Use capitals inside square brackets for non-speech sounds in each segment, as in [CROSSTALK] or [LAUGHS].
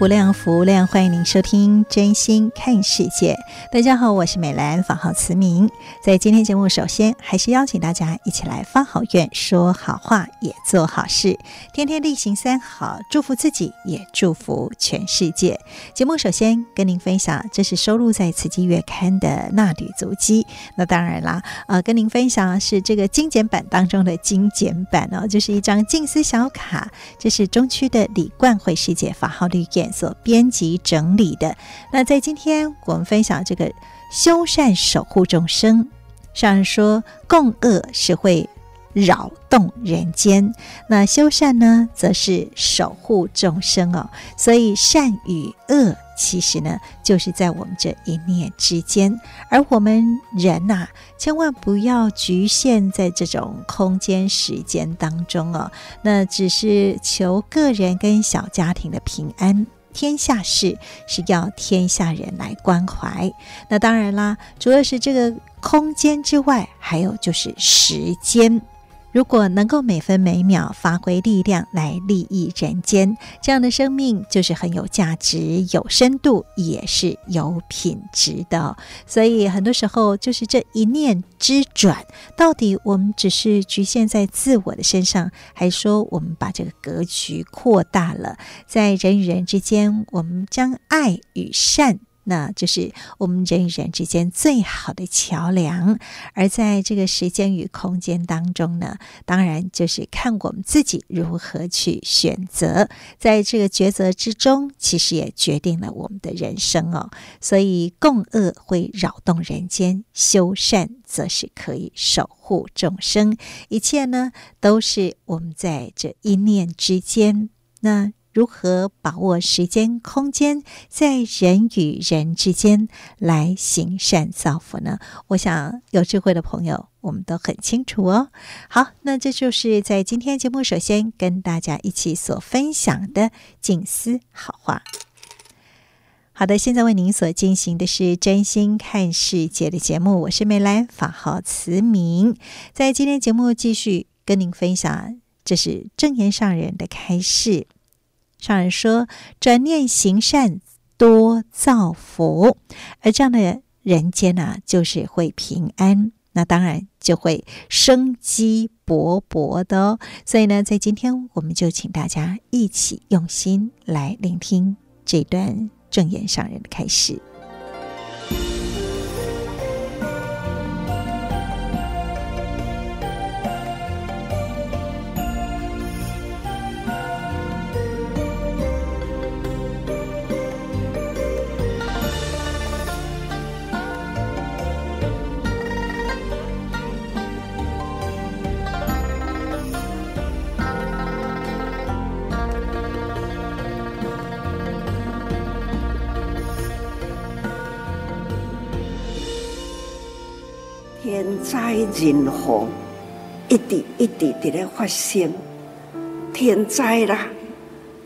无量，福无量，欢迎您收听《真心看世界》。大家好，我是美兰，法号慈明。在今天节目，首先还是邀请大家一起来发好愿，说好话，也做好事，天天力行三好，祝福自己，也祝福全世界。节目首先跟您分享，这是收录在《慈济月刊》的纳履足迹。那当然啦，呃，跟您分享是这个精简版当中的精简版哦，就是一张静思小卡，这是中区的李冠慧师姐法号绿叶所编辑整理的。那在今天我们分享这个修善守护众生，上人说共恶是会扰动人间，那修善呢，则是守护众生哦。所以善与恶其实呢，就是在我们这一念之间。而我们人呐、啊，千万不要局限在这种空间时间当中哦。那只是求个人跟小家庭的平安。天下事是要天下人来关怀。那当然啦，除了是这个空间之外，还有就是时间。如果能够每分每秒发挥力量来利益人间，这样的生命就是很有价值、有深度，也是有品质的。所以很多时候就是这一念之转，到底我们只是局限在自我的身上，还是说我们把这个格局扩大了，在人与人之间，我们将爱与善。那就是我们人与人之间最好的桥梁，而在这个时间与空间当中呢，当然就是看我们自己如何去选择，在这个抉择之中，其实也决定了我们的人生哦。所以共恶会扰动人间，修善则是可以守护众生，一切呢都是我们在这一念之间。那。如何把握时间、空间，在人与人之间来行善造福呢？我想有智慧的朋友，我们都很清楚哦。好，那这就是在今天节目首先跟大家一起所分享的静思好话。好的，现在为您所进行的是真心看世界的节目，我是美兰，法号慈明。在今天节目继续跟您分享，这是正言上人的开示。上人说：“转念行善，多造福，而这样的人间呢、啊，就是会平安，那当然就会生机勃勃的哦。所以呢，在今天，我们就请大家一起用心来聆听这段正言上人的开始。”人祸一直一直在咧发生，天灾啦，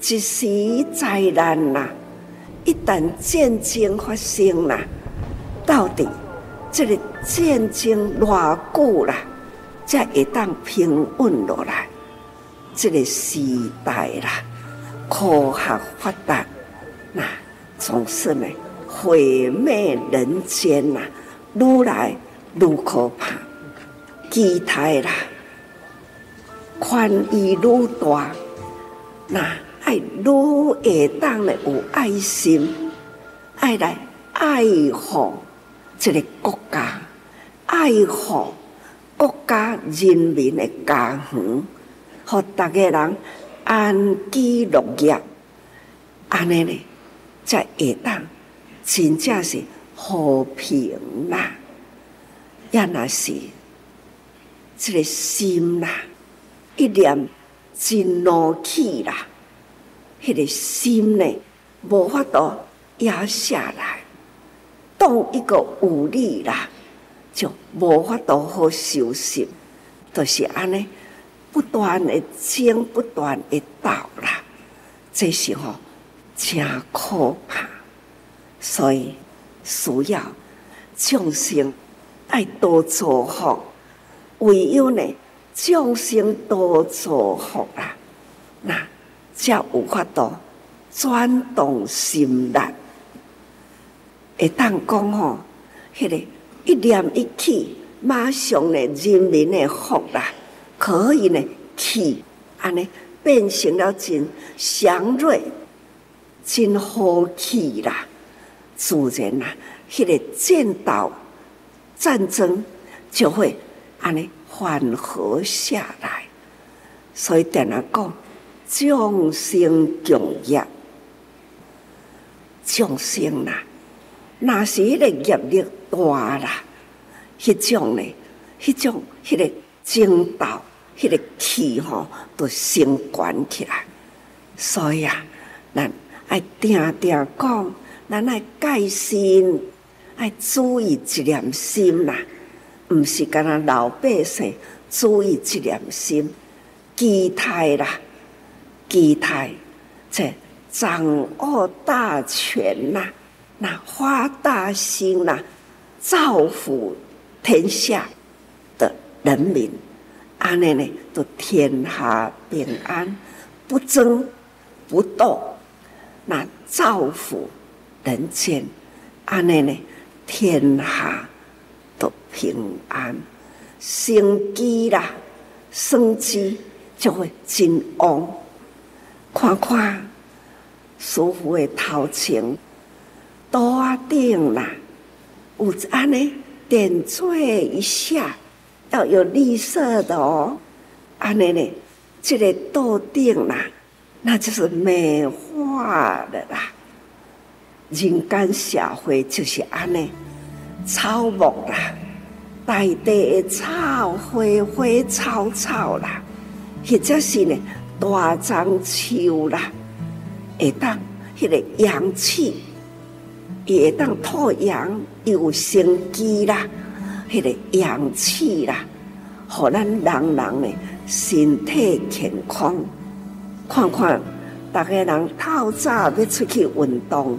一时灾难啦，一旦战争发生啦，到底这个战争偌久啦，才会当平稳落来？这个时代啦，科学发达，那总是呢毁灭人间呐，如来。愈可怕，期待啦，宽裕愈大，那爱愈会当的有爱心，爱来爱护这个国家，爱护国家人民的家园，和大家人安居乐业，安尼呢，才会当真正是和平啦。也那是这个心啦，一念真怒气啦，迄、个心呢，无法度压下来。当一个武力啦，就无法度好修行，都、是安尼，不断的争，不断的斗啦，这时候真可怕，所以需要众生。爱多造福，唯有呢，众生多造福啊，那才有法度转动心力。会当讲吼，迄个一念一起，马上呢，人民的福啦，可以呢，去安尼变成了真祥瑞、真和气啦，自然啦，迄个战斗。战争就会安尼缓和下来，所以点来讲，众生共业，众生啦，那是迄个业力大啦，迄种呢，迄种迄个争斗，迄个气吼都升悬起来。所以啊，咱爱定定讲，咱爱戒心。爱注意一念心啦，毋是干那老百姓注意一念心，期待啦，期待这掌握大权啦，那发大心啦，造福天下的人民，安尼呢，都天下平安，不争不斗，那造福人间，安尼呢？天下平安，生机啦，生机就会真旺。看看师父的头前多顶啦，有安尼点缀一下，要有绿色的哦。安尼呢，这个多顶啦，那就是美化的啦。人间社会就是安尼，草木啦，大地的草花花草草啦，或者是呢大樟树啦，会当迄个阳气，也会当土阳有生机啦，迄个阳气啦，互咱人人呢身体健康。看看，大家人透早要出去运动。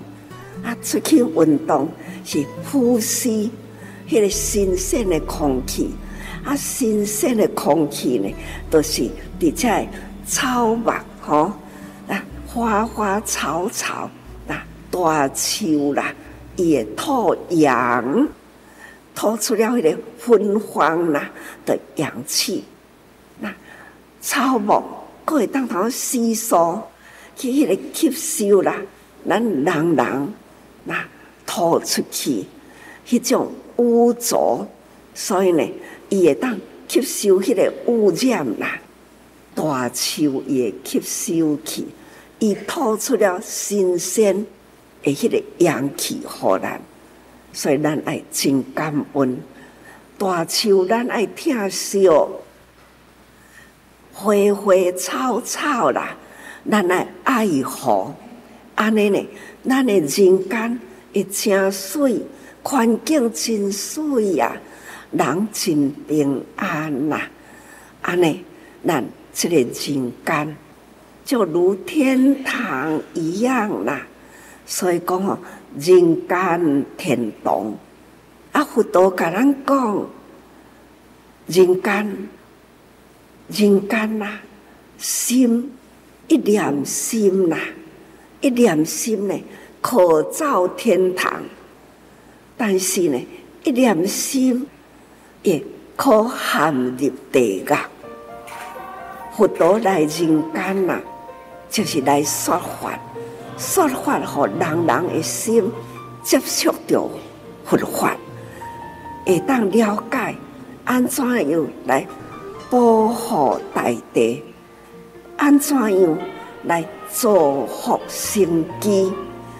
啊，出去运动是呼吸迄个新鲜的空气，啊，新鲜的空气呢，都、就是伫在草木吼，啊，花花草草，啊，大树啦，伊会吐阳，吐出了迄个芬芳啦的氧气，那草木佫会当头吸收，去迄个吸收啦，咱人人。那吐出去，迄种污浊，所以呢，伊会当吸收迄个污染啦。大树也吸收去，伊吐出了新鲜的迄个氧气，互咱，所以咱爱真感恩。大树咱爱疼惜，花花草草啦，咱爱爱护，安尼呢？咱的人间会真水，环境真水呀，人真平安呐。安尼，咱这个人间就如天堂一样啦。所以讲哦，人间天堂。啊，佛陀甲咱讲，人间，人间呐，心一念心呐。一念心呢，可造天堂；但是呢，一念心也可陷入地狱。佛陀来人间呐，就是来说法，说法让人人的心接触到佛法，会当了解安怎样来保护大地，安怎样来造福生机，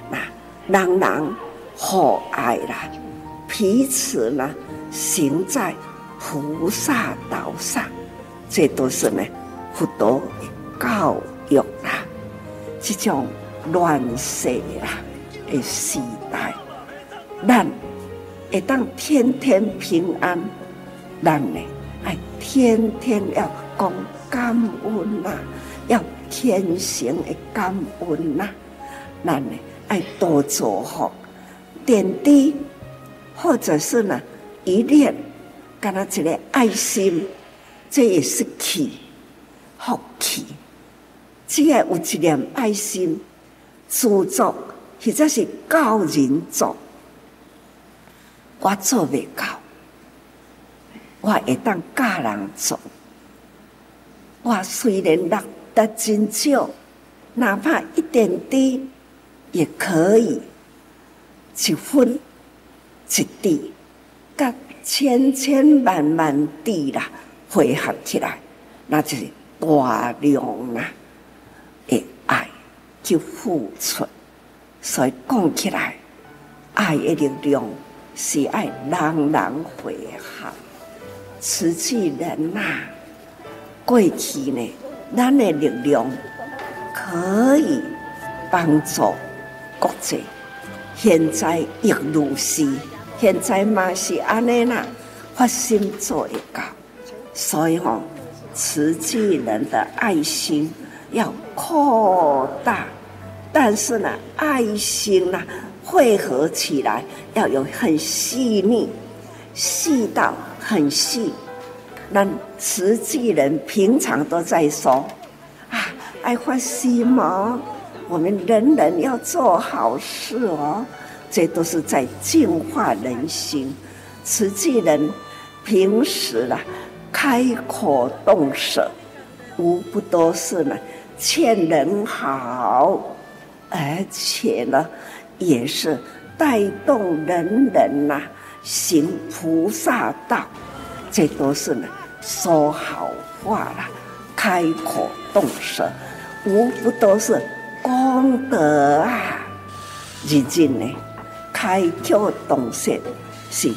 那人人和爱啦，彼此呢行在菩萨道上，这都是呢佛陀的教育啦，这种乱世啦。的时代，咱会当天天平安，咱呢爱天天要讲感恩呐，要天生的感恩呐，咱呢爱多做好点滴，或者是呢一念，跟他一个爱心，这也是气，福气。只要有一念爱心，自作或者是教人做，我做未到，我会当教人做。我虽然落得真少，哪怕一点滴，也可以一分一滴，甲千千万万滴啦汇合起来，那就是大量啦。的爱就付出，所以讲起来，爱的力量是爱人人会合。慈济人呐，过去呢，咱的力量可以帮助国际。现在亦如是，现在嘛是安尼啦，发心做一个，所以吼，慈济人的爱心。要扩大，但是呢，爱心呢，汇合起来要有很细腻，细到很细。那慈济人平常都在说啊，爱发心嘛，我们人人要做好事哦，这都是在净化人心。慈济人平时啊，开口动舌，无不都是呢。劝人好，而且呢，也是带动人人呐、行菩萨道，这都是呢说好话啦，开口动舌，无不都是功德啊！如今呢，开口动舌是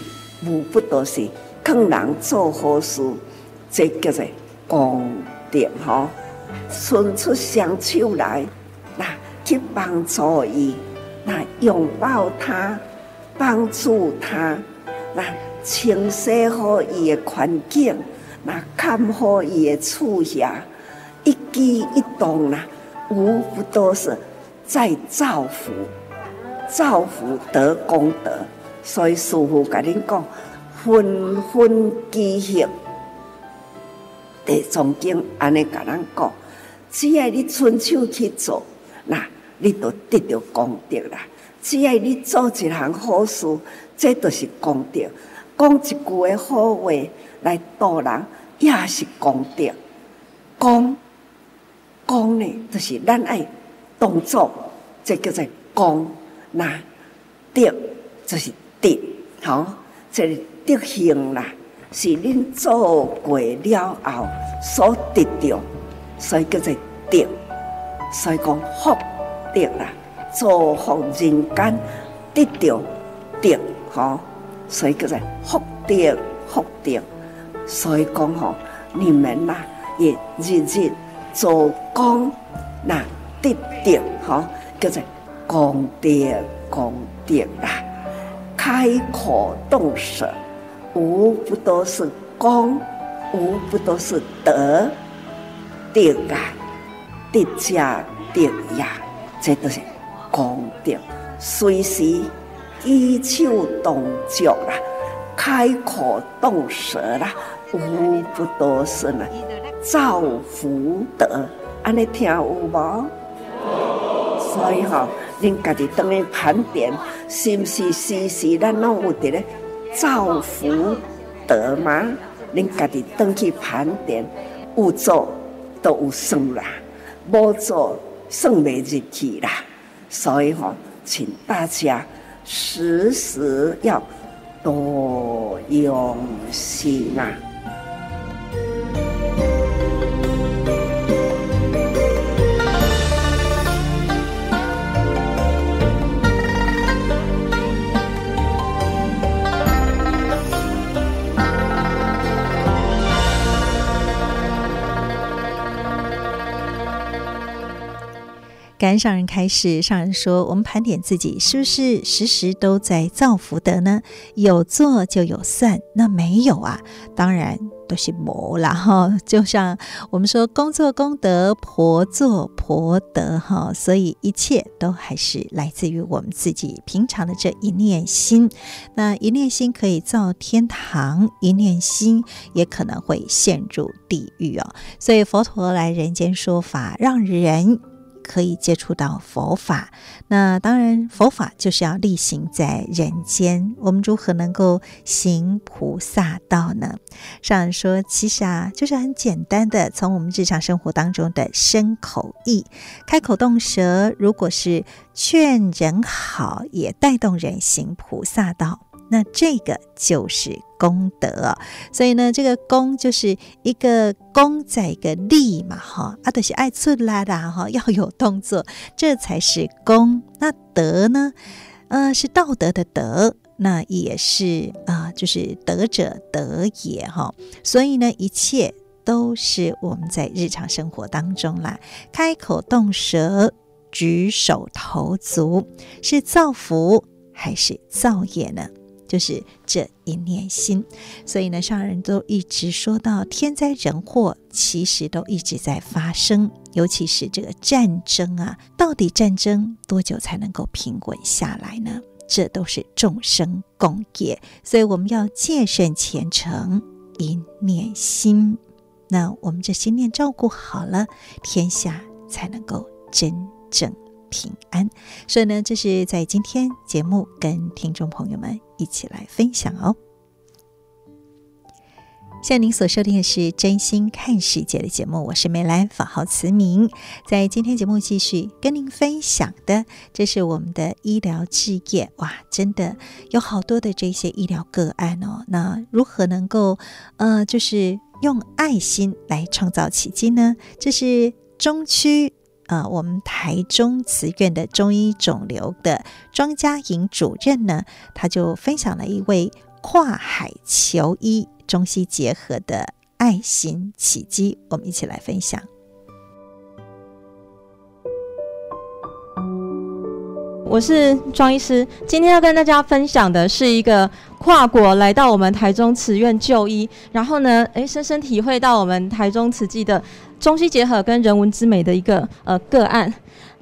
无不都是劝人做好事，这叫做功德哈。伸出双手来，那去帮助伊，那拥抱他，帮助他，那清洗好伊的环境，那看好伊的处下，一举一动啦，无不都是在造福，造福得功德。所以师父跟恁讲，分分积行，地藏经安尼跟咱讲。只要你伸手去做，那你都得到功德啦。只要你做一项好事，这都是功德。讲一句的好话来度人，也是功德。功功呢，就是咱爱动作，这叫做功。那德就是德，好，这德行啦，是恁做过了后所得到。所以叫做德，所以讲福德啦，造福人间得到德，吼，所以叫做福德福德。所以讲吼，你们呐也日日做功，那得德，吼，叫做功德功德啦。开口动舌，无不都是功，无不都是德。德啊，德加德呀，这都是功德。随时举手动脚啦，开口动舌啦，无不都是呢造福德。安尼听有无？所以哈，恁家己当去盘点，是不是时时咱拢有伫咧造福德吗？恁家己当去盘点，有做。都有算啦，无做算袂入去啦，所以吼，请大家时时要多用心、啊。感恩上人开示，上人说：“我们盘点自己，是不是时时都在造福德呢？有做就有算，那没有啊，当然都是魔了哈。[LAUGHS] 就像我们说，公做功德，婆做婆德哈，所以一切都还是来自于我们自己平常的这一念心。那一念心可以造天堂，一念心也可能会陷入地狱哦。所以佛陀来人间说法，让人。”可以接触到佛法，那当然佛法就是要力行在人间。我们如何能够行菩萨道呢？上人说，其实啊，就是很简单的，从我们日常生活当中的身口意，开口动舌，如果是劝人好，也带动人行菩萨道。那这个就是功德，所以呢，这个功就是一个功在一个力嘛，哈，啊，都是爱出来的哈，要有动作，这才是功。那德呢，呃，是道德的德，那也是啊、呃，就是德者德也哈。所以呢，一切都是我们在日常生活当中啦，开口动舌、举手投足，是造福还是造业呢？就是这一念心，所以呢，上人都一直说到天灾人祸，其实都一直在发生，尤其是这个战争啊，到底战争多久才能够平稳下来呢？这都是众生共业，所以我们要戒慎虔诚一念心，那我们这心念照顾好了，天下才能够真正平安，所以呢，这是在今天节目跟听众朋友们一起来分享哦。像您所收听的是真心看世界的节目，我是梅兰，法号慈明。在今天节目继续跟您分享的，这是我们的医疗志业哇，真的有好多的这些医疗个案哦。那如何能够呃，就是用爱心来创造奇迹呢？这是中区。呃，我们台中慈院的中医肿瘤的庄家颖主任呢，他就分享了一位跨海求医、中西结合的爱心奇迹，我们一起来分享。我是庄医师，今天要跟大家分享的是一个跨国来到我们台中慈院就医，然后呢，诶，深深体会到我们台中慈济的。中西结合跟人文之美的一个呃个案，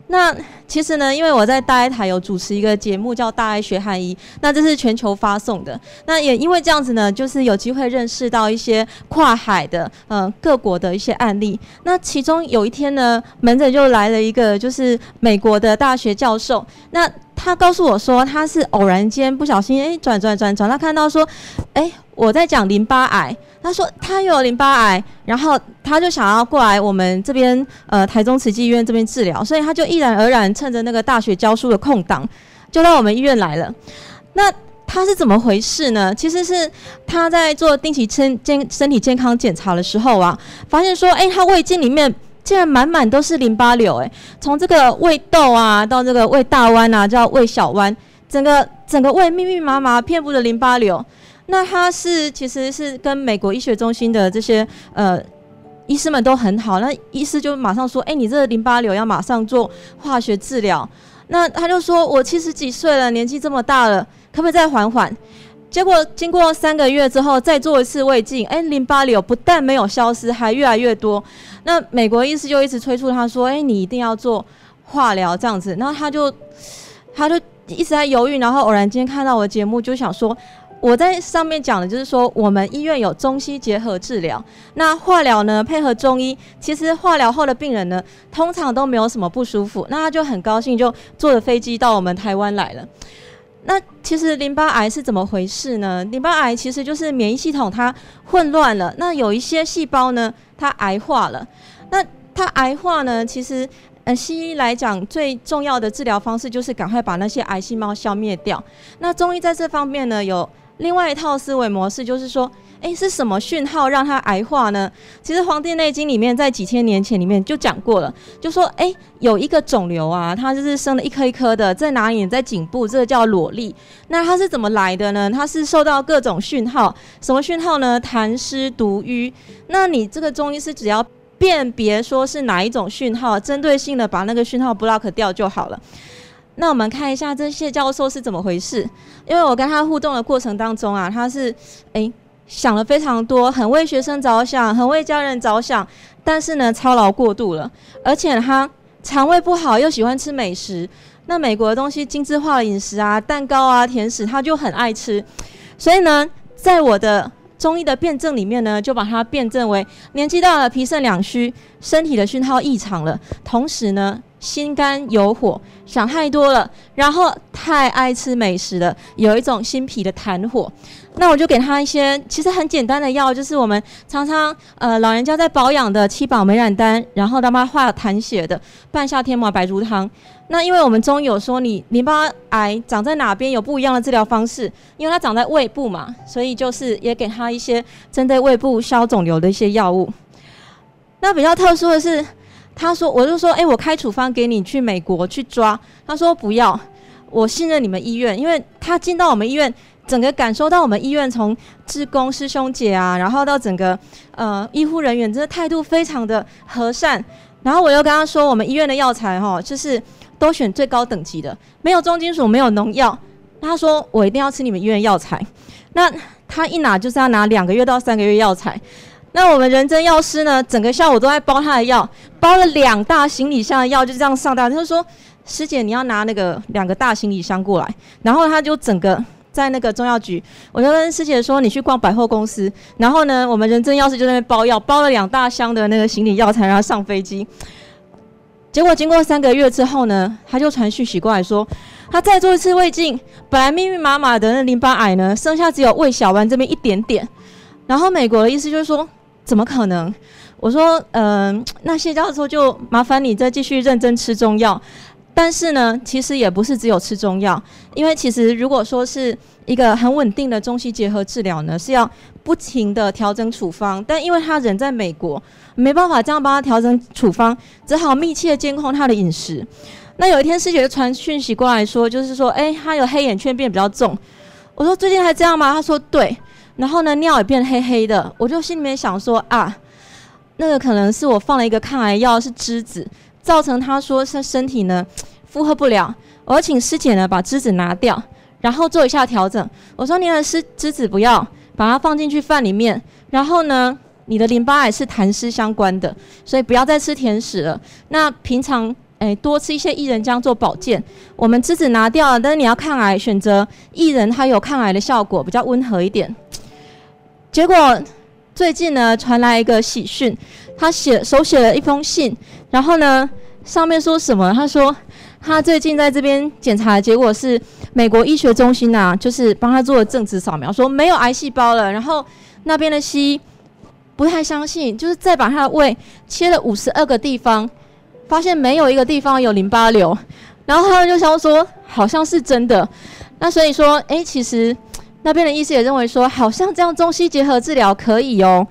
那其实呢，因为我在大爱台有主持一个节目叫《大爱学汉医》，那这是全球发送的。那也因为这样子呢，就是有机会认识到一些跨海的呃各国的一些案例。那其中有一天呢，门诊就来了一个就是美国的大学教授，那他告诉我说，他是偶然间不小心哎转转转转，他看到说，哎我在讲淋巴癌。他说他有淋巴癌，然后他就想要过来我们这边呃台中慈济医院这边治疗，所以他就毅然而然趁着那个大学教书的空档，就到我们医院来了。那他是怎么回事呢？其实是他在做定期身健身体健康检查的时候啊，发现说，哎，他胃镜里面竟然满满都是淋巴瘤，哎，从这个胃窦啊到这个胃大弯啊，叫胃小弯，整个整个胃密密麻麻遍布的淋巴瘤。那他是其实是跟美国医学中心的这些呃医师们都很好，那医师就马上说：“哎，你这个淋巴瘤要马上做化学治疗。”那他就说：“我七十几岁了，年纪这么大了，可不可以再缓缓？”结果经过三个月之后再做一次胃镜，哎，淋巴瘤不但没有消失，还越来越多。那美国医师就一直催促他说：“哎，你一定要做化疗这样子。”然后他就他就一直在犹豫，然后偶然间看到我的节目，就想说。我在上面讲的就是说，我们医院有中西结合治疗。那化疗呢，配合中医，其实化疗后的病人呢，通常都没有什么不舒服。那他就很高兴，就坐着飞机到我们台湾来了。那其实淋巴癌是怎么回事呢？淋巴癌其实就是免疫系统它混乱了，那有一些细胞呢，它癌化了。那它癌化呢，其实。呃，西医来讲最重要的治疗方式就是赶快把那些癌细胞消灭掉。那中医在这方面呢，有另外一套思维模式，就是说。诶，是什么讯号让它癌化呢？其实《黄帝内经》里面在几千年前里面就讲过了，就说诶，有一个肿瘤啊，它就是生了一颗一颗的，在哪里？在颈部，这个叫裸粒。那它是怎么来的呢？它是受到各种讯号，什么讯号呢？痰湿毒瘀。那你这个中医师只要辨别说是哪一种讯号，针对性的把那个讯号 block 掉就好了。那我们看一下这谢教授是怎么回事，因为我跟他互动的过程当中啊，他是诶。想了非常多，很为学生着想，很为家人着想，但是呢，操劳过度了，而且他肠胃不好，又喜欢吃美食。那美国的东西，精致化的饮食啊，蛋糕啊，甜食，他就很爱吃。所以呢，在我的中医的辨证里面呢，就把它辨证为年纪大了，脾肾两虚，身体的讯号异常了，同时呢，心肝有火，想太多了，然后太爱吃美食了，有一种心脾的痰火。那我就给他一些其实很简单的药，就是我们常常呃老人家在保养的七宝美胆丹，然后让他化痰血的半夏天麻白术汤。那因为我们中医有说你淋巴癌长在哪边有不一样的治疗方式，因为它长在胃部嘛，所以就是也给他一些针对胃部消肿瘤的一些药物。那比较特殊的是，他说我就说哎，我开处方给你去美国去抓，他说不要，我信任你们医院，因为他进到我们医院。整个感受到我们医院从志工师兄姐啊，然后到整个呃医护人员，真的态度非常的和善。然后我又跟他说，我们医院的药材哈，就是都选最高等级的，没有重金属，没有农药。他说我一定要吃你们医院药材。那他一拿就是要拿两个月到三个月药材。那我们仁真药师呢，整个下午都在包他的药，包了两大行李箱的药，就这样上大。他就说师姐你要拿那个两个大行李箱过来，然后他就整个。在那个中药局，我就跟师姐说：“你去逛百货公司。”然后呢，我们仁真药师就在那边包药，包了两大箱的那个行李药材，然后上飞机。结果经过三个月之后呢，他就传讯息过来说，他再做一次胃镜，本来密密麻麻的那淋巴癌呢，剩下只有胃小弯这边一点点。然后美国的意思就是说，怎么可能？我说：“嗯、呃，那谢教授就麻烦你再继续认真吃中药。”但是呢，其实也不是只有吃中药，因为其实如果说是一个很稳定的中西结合治疗呢，是要不停的调整处方。但因为他人在美国，没办法这样帮他调整处方，只好密切监控他的饮食。那有一天师姐就传讯息过来说，就是说，哎，他有黑眼圈变比较重。我说最近还这样吗？他说对。然后呢，尿也变黑黑的。我就心里面想说啊，那个可能是我放了一个抗癌药，是栀子。造成他说他身体呢负荷不了，我请师姐呢把栀子拿掉，然后做一下调整。我说你的栀栀子不要，把它放进去饭里面。然后呢，你的淋巴癌是痰湿相关的，所以不要再吃甜食了。那平常诶多吃一些薏仁浆做保健。我们栀子拿掉了，但是你要抗癌，选择薏仁，它有抗癌的效果，比较温和一点。结果最近呢传来一个喜讯，他写手写了一封信。然后呢，上面说什么？他说他最近在这边检查的结果是美国医学中心呐、就是帮他做了正子扫描，说没有癌细胞了。然后那边的西医不太相信，就是再把他的胃切了五十二个地方，发现没有一个地方有淋巴瘤。然后他们就想说，好像是真的。那所以说，诶，其实那边的医师也认为说，好像这样中西结合治疗可以哦。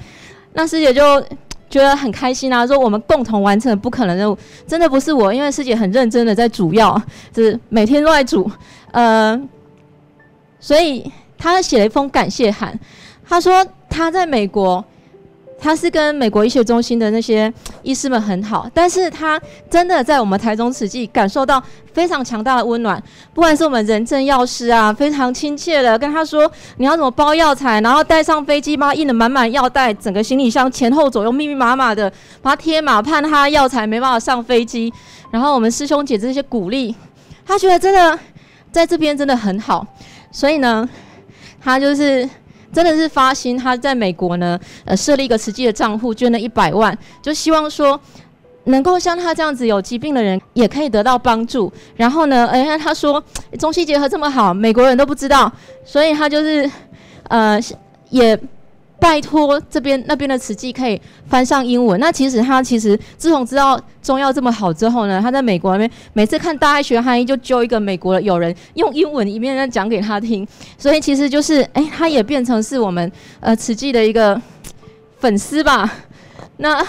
那师姐就。觉得很开心啊！说我们共同完成不可能任务，真的不是我，因为师姐很认真的在煮药，[LAUGHS] 就是每天都在煮，呃，所以他写了一封感谢函，他说他在美国。他是跟美国医学中心的那些医师们很好，但是他真的在我们台中慈济感受到非常强大的温暖。不管是我们仁真药师啊，非常亲切的跟他说你要怎么包药材，然后带上飞机，把他印的满满药袋，整个行李箱前后左右密密麻麻的，把他贴满，怕他药材没办法上飞机。然后我们师兄姐这些鼓励，他觉得真的在这边真的很好，所以呢，他就是。真的是发心，他在美国呢，呃，设立一个慈济的账户，捐了一百万，就希望说，能够像他这样子有疾病的人也可以得到帮助。然后呢，哎，他说中西结合这么好，美国人都不知道，所以他就是，呃，也。拜托这边那边的慈济可以翻上英文。那其实他其实自从知道中药这么好之后呢，他在美国那边每次看大爱学汉医就揪一个美国的友人用英文一面在讲给他听，所以其实就是哎，他也变成是我们呃慈济的一个粉丝吧。那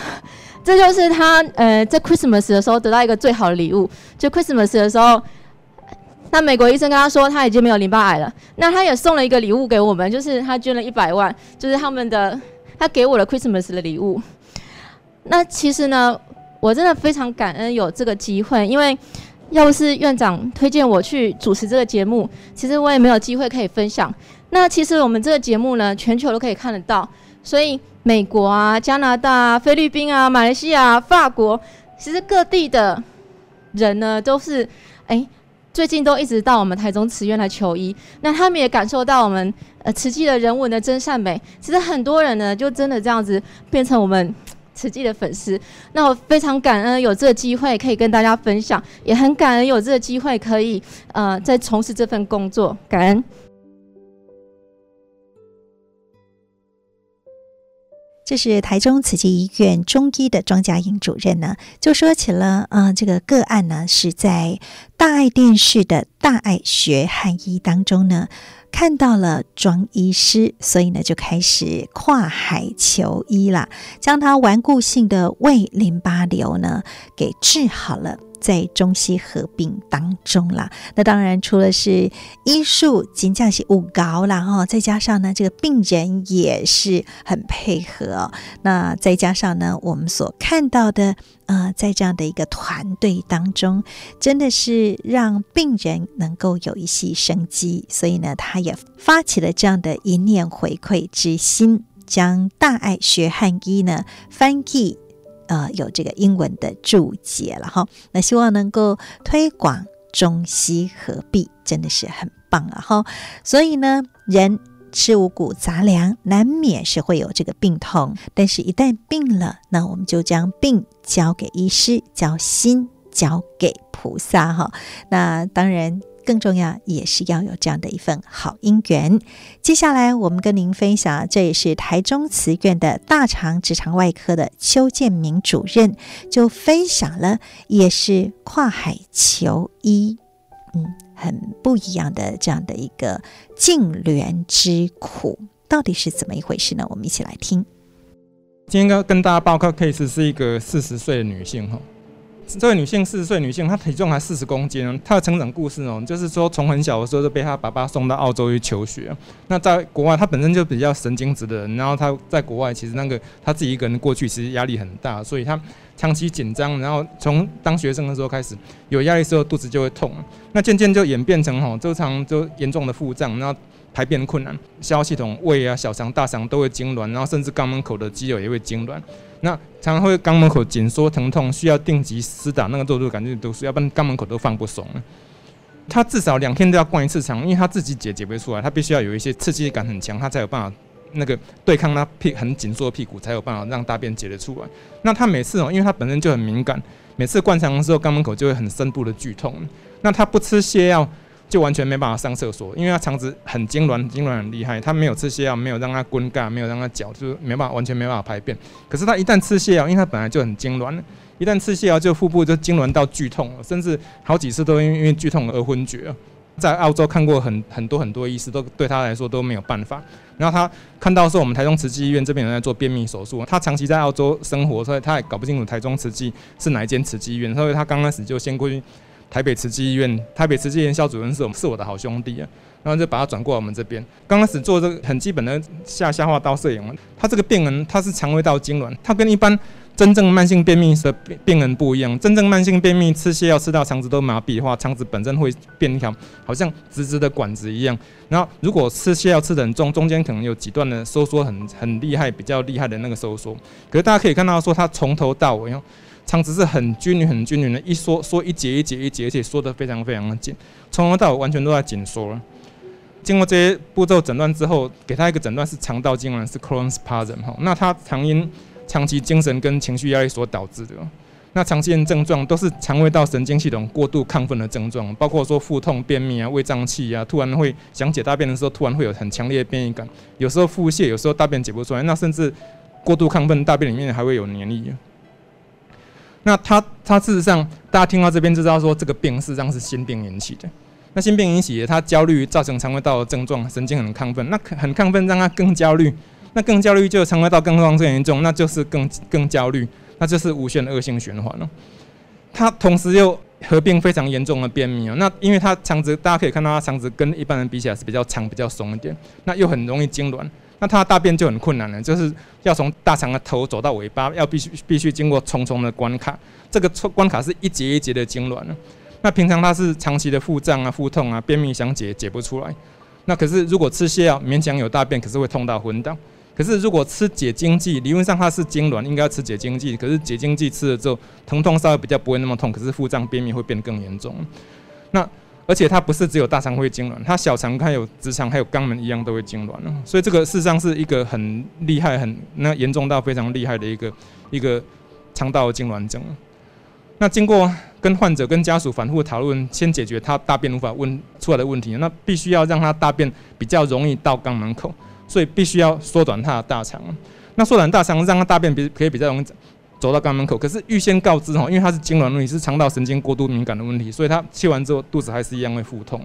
这就是他呃在 Christmas 的时候得到一个最好的礼物，就 Christmas 的时候。那美国医生跟他说他已经没有淋巴癌了，那他也送了一个礼物给我们，就是他捐了一百万，就是他们的他给我的 Christmas 的礼物。那其实呢，我真的非常感恩有这个机会，因为要不是院长推荐我去主持这个节目，其实我也没有机会可以分享。那其实我们这个节目呢，全球都可以看得到，所以美国啊、加拿大啊、菲律宾啊、马来西亚、法国，其实各地的人呢，都是哎。最近都一直到我们台中慈院来求医，那他们也感受到我们呃慈济的人文的真善美。其实很多人呢，就真的这样子变成我们慈济的粉丝。那我非常感恩有这个机会可以跟大家分享，也很感恩有这个机会可以呃在从事这份工作，感恩。这是台中慈济医院中医的庄家英主任呢，就说起了，嗯、呃，这个个案呢是在大爱电视的大爱学汉医当中呢，看到了庄医师，所以呢就开始跨海求医啦，将他顽固性的胃淋巴瘤呢给治好了。在中西合并当中啦，那当然除了是医术金匠是五高啦哈，再加上呢这个病人也是很配合，那再加上呢我们所看到的呃，在这样的一个团队当中，真的是让病人能够有一些生机，所以呢他也发起了这样的一念回馈之心，将大爱学汉医呢翻译。呃，有这个英文的注解了哈，那希望能够推广中西合璧，真的是很棒啊哈。所以呢，人吃五谷杂粮，难免是会有这个病痛，但是一旦病了，那我们就将病交给医师，交心交给菩萨哈。那当然。更重要也是要有这样的一份好姻缘。接下来我们跟您分享，这也是台中慈院的大肠直肠外科的邱建明主任就分享了，也是跨海求医，嗯，很不一样的这样的一个净莲之苦，到底是怎么一回事呢？我们一起来听。今天跟大家报告 case 是一个四十岁的女性哈。这位女性四十岁女性，她体重还四十公斤。她的成长故事哦，就是说从很小的时候就被她爸爸送到澳洲去求学。那在国外，她本身就比较神经质的人，然后她在国外其实那个她自己一个人过去，其实压力很大，所以她长期紧张。然后从当学生的时候开始有压力时候，肚子就会痛。那渐渐就演变成吼，经常就严重的腹胀，然后排便困难，消化系统、胃啊、小肠、大肠都会痉挛，然后甚至肛门口的肌肉也会痉挛。那常常会肛门口紧缩疼痛，需要定期施打那个肉毒杆菌毒素，要不然肛门口都放不松。他至少两天都要灌一次肠，因为他自己解解不出来，他必须要有一些刺激感很强，他才有办法那个对抗他屁很紧缩的屁股，才有办法让大便解得出来。那他每次哦，因为他本身就很敏感，每次灌肠的时候肛门口就会很深度的剧痛。那他不吃泻药。就完全没办法上厕所，因为他肠子很痉挛，痉挛很厉害。他没有吃泻药，没有让他滚干，没有让他搅，就是没办法，完全没办法排便。可是他一旦吃泻药，因为他本来就很痉挛，一旦吃泻药，就腹部就痉挛到剧痛，甚至好几次都因为剧痛而昏厥。在澳洲看过很很多很多医师，都对他来说都没有办法。然后他看到说我们台中慈济医院这边有人在做便秘手术，他长期在澳洲生活，所以他也搞不清楚台中慈济是哪一间慈济医院，所以他刚开始就先过去。台北慈济医院，台北慈济医院肖主任是我是我的好兄弟啊，然后就把他转过来我们这边。刚开始做这个很基本的下消化道摄影，他这个病人他是肠胃道痉挛，他跟一般真正慢性便秘的病人不一样。真正慢性便秘吃泻药吃到肠子都麻痹的话，肠子本身会变一条好像直直的管子一样。然后如果吃泻药吃得很重，中间可能有几段的收缩很很厉害，比较厉害的那个收缩。可是大家可以看到说，他从头到尾肠子是很均匀、很均匀的，一缩缩一节一节一节，而且缩得非常非常的紧，从头到尾完全都在紧缩了。经过这些步骤诊断之后，给他一个诊断是肠道痉挛，是 Crohn's spasm 哈。那他常因长期精神跟情绪压力所导致的。那常见症状都是肠胃道神经系统过度亢奋的症状，包括说腹痛、便秘啊、胃胀气啊，突然会想解大便的时候，突然会有很强烈的便意感，有时候腹泻，有时候大便解不出来，那甚至过度亢奋，大便里面还会有黏液。那他他事实上，大家听到这边就知道说，这个病事实上是心病引起的。那心病引起的，他焦虑造成肠胃道的症状，神经很亢奋，那很亢奋让他更焦虑，那更焦虑就肠胃道更状更严重，那就是更更焦虑。那就是无限的恶性循环了。它同时又合并非常严重的便秘啊。那因为它肠子，大家可以看到它肠子跟一般人比起来是比较长、比较松一点。那又很容易痉挛。那它大便就很困难了，就是要从大肠的头走到尾巴，要必须必须经过重重的关卡。这个关卡是一节一节的痉挛。那平常它是长期的腹胀啊、腹痛啊、便秘想解解不出来。那可是如果吃泻药勉强有大便，可是会痛到昏倒。可是，如果吃解痉剂，理论上它是痉挛，应该要吃解痉剂。可是解痉剂吃了之后，疼痛稍微比较不会那么痛，可是腹胀便秘会变得更严重。那而且它不是只有大肠会痉挛，它小肠还有直肠还有肛门一样都会痙攣。所以这个事实上是一个很厉害、很那严重到非常厉害的一个一个肠道痉挛症。那经过跟患者跟家属反复讨论，先解决他大便无法问出来的问题，那必须要让他大便比较容易到肛门口。所以必须要缩短他的大肠，那缩短大肠，让他大便比可以比较容易走到肛门口。可是预先告知哈，因为它是痙攣问题，是肠道神经过度敏感的问题，所以它切完之后肚子还是一样会腹痛。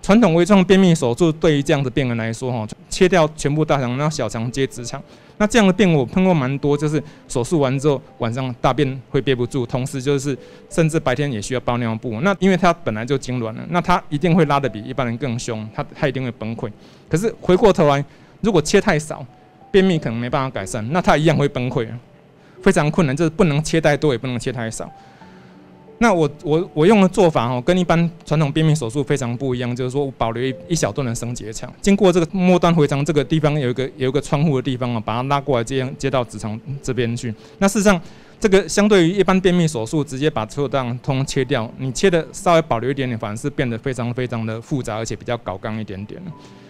传统微创便秘手术对于这样的病人来说哈，切掉全部大肠，然后小肠接直肠。那这样的病我碰过蛮多，就是手术完之后晚上大便会憋不住，同时就是甚至白天也需要包尿布。那因为他本来就痉挛了，那他一定会拉得比一般人更凶，他他一定会崩溃。可是回过头来。如果切太少，便秘可能没办法改善，那他一样会崩溃，非常困难，就是不能切太多，也不能切太少。那我我我用的做法哦，跟一般传统便秘手术非常不一样，就是说我保留一一小段的升结肠，经过这个末端回肠这个地方有一个有一个窗户的地方啊，把它拉过来，这样接到直肠这边去。那事实上，这个相对于一般便秘手术，直接把所有大肠通切掉，你切的稍微保留一点点，反而是变得非常非常的复杂，而且比较搞刚一点点。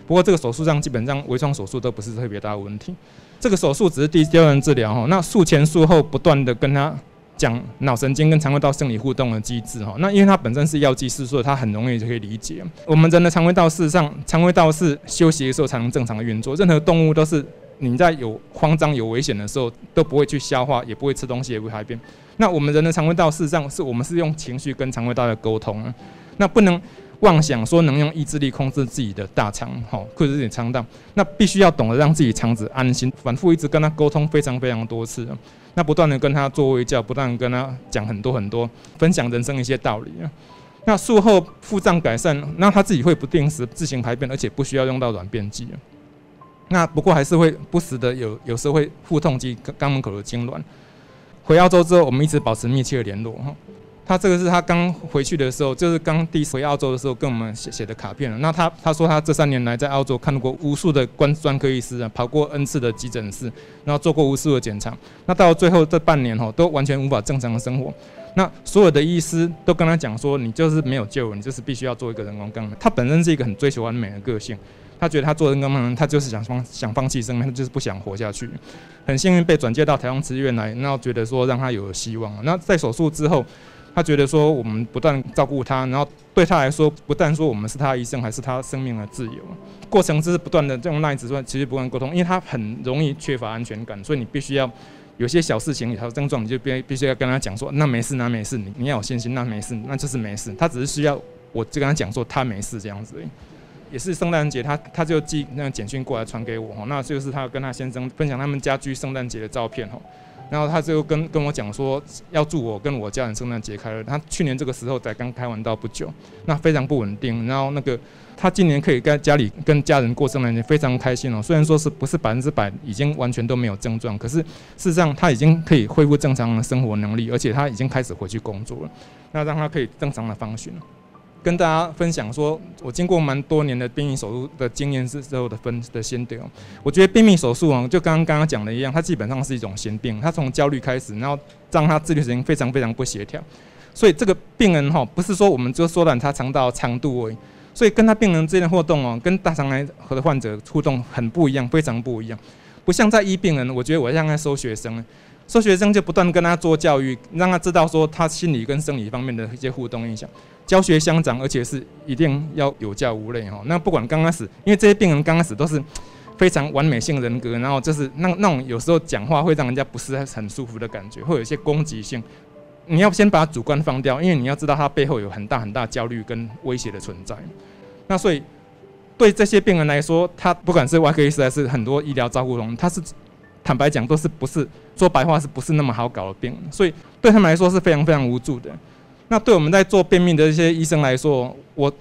不过这个手术上基本上微创手术都不是特别大的问题。这个手术只是第一阶段治疗哈，那术前术后不断的跟他讲脑神经跟肠胃道生理互动的机制哈。那因为它本身是药剂师，所以它很容易就可以理解。我们人的肠胃道事实上，肠胃道是休息的时候才能正常的运作。任何动物都是你在有慌张有危险的时候都不会去消化，也不会吃东西，也不会排便。那我们人的肠胃道事实上是我们是用情绪跟肠胃道的沟通，那不能。妄想说能用意志力控制自己的大肠，好，控制自己肠道，那必须要懂得让自己肠子安心，反复一直跟他沟通非常非常多次，那不断的跟他做微教，不断跟他讲很多很多，分享人生一些道理啊。那术后腹胀改善，那他自己会不定时自行排便，而且不需要用到软便剂。那不过还是会不时的有有时候会腹痛及肛门口的痉挛。回澳洲之后，我们一直保持密切的联络哈。他这个是他刚回去的时候，就是刚第一次回澳洲的时候，跟我们写写的卡片了。那他他说他这三年来在澳洲看过无数的关专科医师啊，跑过 N 次的急诊室，然后做过无数的检查。那到最后这半年哈，都完全无法正常的生活。那所有的医师都跟他讲说，你就是没有救，你就是必须要做一个人工肛门。他本身是一个很追求完美的个性，他觉得他做人工肛门，他就是想放想放弃生命，他就是不想活下去。很幸运被转介到台中慈济院来，那觉得说让他有希望。那在手术之后。他觉得说，我们不断照顾他，然后对他来说，不但说我们是他的医生，还是他生命的自由。过程就是不断的这种耐子说，其实不断沟通，因为他很容易缺乏安全感，所以你必须要有些小事情、有症状，你就必必须要跟他讲说，那没事，那没事，你你要有信心，那没事，那就是没事。他只是需要我就跟他讲说，他没事这样子。也是圣诞节，他他就寄那个简讯过来传给我，那就是他跟他先生分享他们家居圣诞节的照片哈。然后他就跟跟我讲说，要祝我跟我家人圣诞节快乐。他去年这个时候才刚开完刀不久，那非常不稳定。然后那个他今年可以在家里跟家人过圣诞节，非常开心哦。虽然说是不是百分之百已经完全都没有症状，可是事实上他已经可以恢复正常的生活能力，而且他已经开始回去工作了。那让他可以正常的放行。跟大家分享说，我经过蛮多年的便秘手术的经验之后的分的心得。我觉得便秘手术啊，就刚刚刚刚讲的一样，它基本上是一种心病。它从焦虑开始，然后让他自律神经非常非常不协调。所以这个病人哈，不是说我们就缩短他肠道长度而已。所以跟他病人之间的互动哦，跟大肠癌和的患者互动很不一样，非常不一样。不像在医病人，我觉得我像在收学生。所以学生就不断跟他做教育，让他知道说他心理跟生理方面的一些互动影响。教学相长，而且是一定要有教无类哈。那不管刚开始，因为这些病人刚开始都是非常完美性人格，然后就是那那种有时候讲话会让人家不是很舒服的感觉，会有一些攻击性。你要先把主观放掉，因为你要知道他背后有很大很大焦虑跟威胁的存在。那所以对这些病人来说，他不管是外科医师还是很多医疗照顾人，他是坦白讲都是不是说白话是不是那么好搞的病，所以对他们来说是非常非常无助的。那对我们在做便秘的一些医生来说，我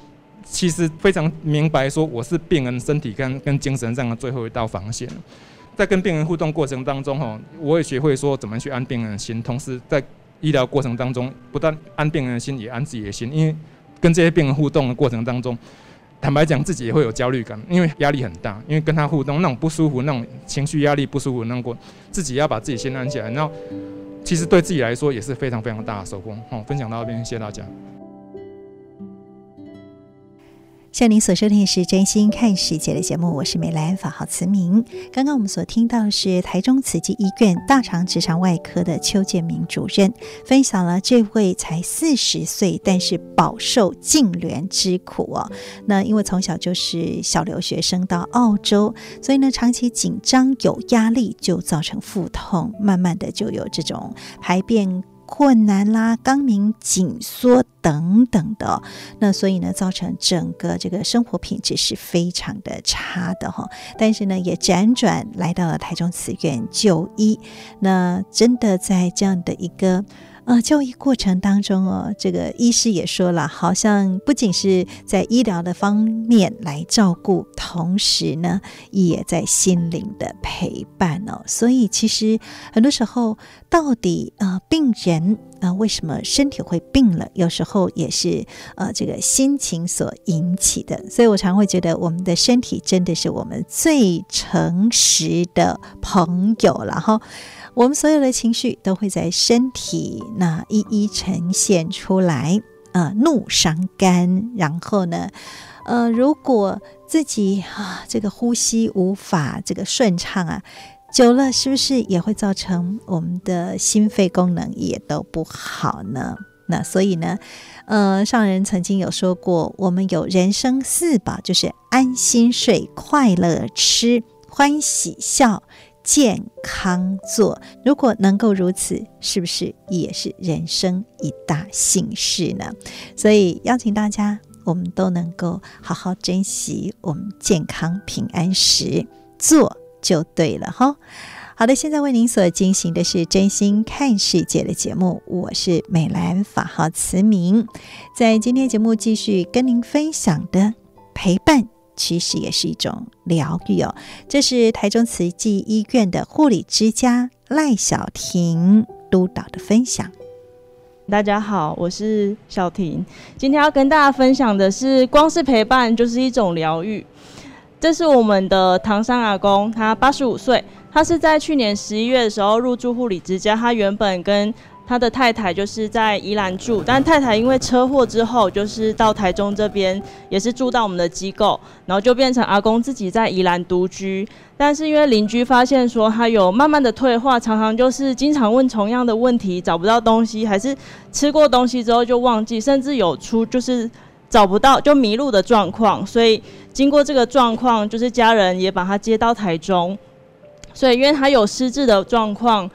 其实非常明白，说我是病人身体跟跟精神上的最后一道防线。在跟病人互动过程当中，哈，我也学会说怎么去安病人的心，同时在医疗过程当中，不但安病人的心，也安自己的心。因为跟这些病人互动的过程当中，坦白讲，自己也会有焦虑感，因为压力很大，因为跟他互动那种不舒服、那种情绪压力不舒服那过，自己要把自己先安起来，然后。其实对自己来说也是非常非常大的收获。好，分享到这边，谢谢大家。像您所收听的是《真心看世界》的节目，我是美兰，法号慈明。刚刚我们所听到的是台中慈济医院大肠直肠外科的邱建明主任分享了这位才四十岁，但是饱受痉挛之苦哦。那因为从小就是小留学生到澳洲，所以呢长期紧张有压力，就造成腹痛，慢慢的就有这种排便。困难啦，肛门紧缩等等的，那所以呢，造成整个这个生活品质是非常的差的哈。但是呢，也辗转来到了台中慈院就医，那真的在这样的一个。呃，就医过程当中哦，这个医师也说了，好像不仅是在医疗的方面来照顾，同时呢，也在心灵的陪伴哦。所以其实很多时候，到底呃，病人呃，为什么身体会病了？有时候也是呃，这个心情所引起的。所以我常会觉得，我们的身体真的是我们最诚实的朋友，然后。我们所有的情绪都会在身体那一一呈现出来，呃，怒伤肝，然后呢，呃，如果自己啊这个呼吸无法这个顺畅啊，久了是不是也会造成我们的心肺功能也都不好呢？那所以呢，呃，上人曾经有说过，我们有人生四宝，就是安心睡、快乐吃、欢喜笑。健康做，如果能够如此，是不是也是人生一大幸事呢？所以邀请大家，我们都能够好好珍惜我们健康平安时，做就对了哈。好的，现在为您所进行的是真心看世界的节目，我是美兰，法号慈明，在今天节目继续跟您分享的陪伴。其实也是一种疗愈哦。这是台中慈济医院的护理之家赖小婷督导的分享。大家好，我是小婷，今天要跟大家分享的是，光是陪伴就是一种疗愈。这是我们的唐山阿公，他八十五岁，他是在去年十一月的时候入住护理之家，他原本跟他的太太就是在宜兰住，但太太因为车祸之后，就是到台中这边，也是住到我们的机构，然后就变成阿公自己在宜兰独居。但是因为邻居发现说他有慢慢的退化，常常就是经常问同样的问题，找不到东西，还是吃过东西之后就忘记，甚至有出就是找不到就迷路的状况。所以经过这个状况，就是家人也把他接到台中。所以因为他有失智的状况。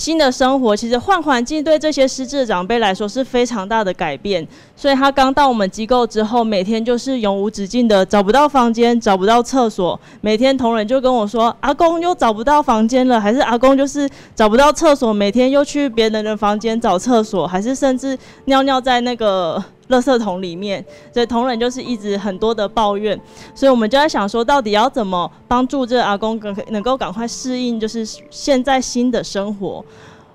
新的生活其实换环境对这些失智的长辈来说是非常大的改变，所以他刚到我们机构之后，每天就是永无止境的找不到房间，找不到厕所。每天同仁就跟我说：“阿公又找不到房间了，还是阿公就是找不到厕所，每天又去别人的房间找厕所，还是甚至尿尿在那个。”垃圾桶里面，所以同仁就是一直很多的抱怨，所以我们就在想说，到底要怎么帮助这阿公能能够赶快适应，就是现在新的生活。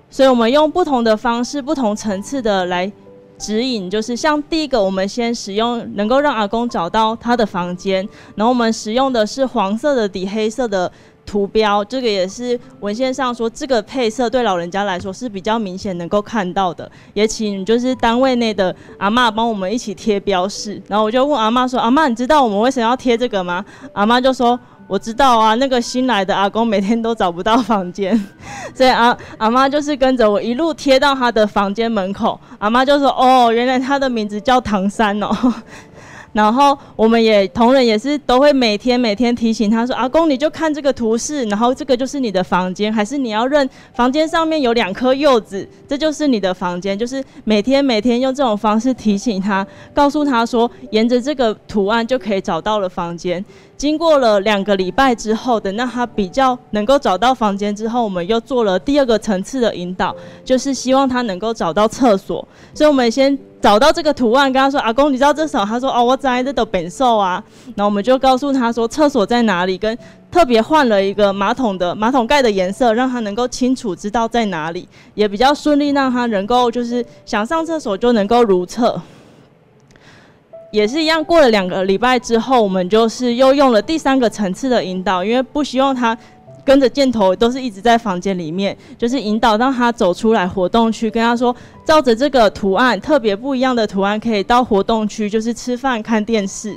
所以我们用不同的方式、不同层次的来指引，就是像第一个，我们先使用能够让阿公找到他的房间，然后我们使用的是黄色的底黑色的。图标这个也是文献上说，这个配色对老人家来说是比较明显能够看到的。也请就是单位内的阿嬷帮我们一起贴标示。然后我就问阿嬷说：“阿嬷，你知道我们为什么要贴这个吗？”阿嬷就说：“我知道啊，那个新来的阿公每天都找不到房间，所以阿阿妈就是跟着我一路贴到他的房间门口。阿妈就说：“哦，原来他的名字叫唐三哦。”然后我们也同仁也是都会每天每天提醒他说：“阿公，你就看这个图示，然后这个就是你的房间，还是你要认房间上面有两颗柚子，这就是你的房间。”就是每天每天用这种方式提醒他，告诉他说，沿着这个图案就可以找到了房间。经过了两个礼拜之后，等到他比较能够找到房间之后，我们又做了第二个层次的引导，就是希望他能够找到厕所。所以，我们先找到这个图案，跟他说：“阿公，你知道这什么？”他说：“哦，我在这的本兽啊。”然后我们就告诉他说：“厕所在哪里？”跟特别换了一个马桶的马桶盖的颜色，让他能够清楚知道在哪里，也比较顺利，让他能够就是想上厕所就能够如厕。也是一样，过了两个礼拜之后，我们就是又用了第三个层次的引导，因为不希望他跟着箭头都是一直在房间里面，就是引导让他走出来活动区，跟他说，照着这个图案，特别不一样的图案，可以到活动区，就是吃饭看电视。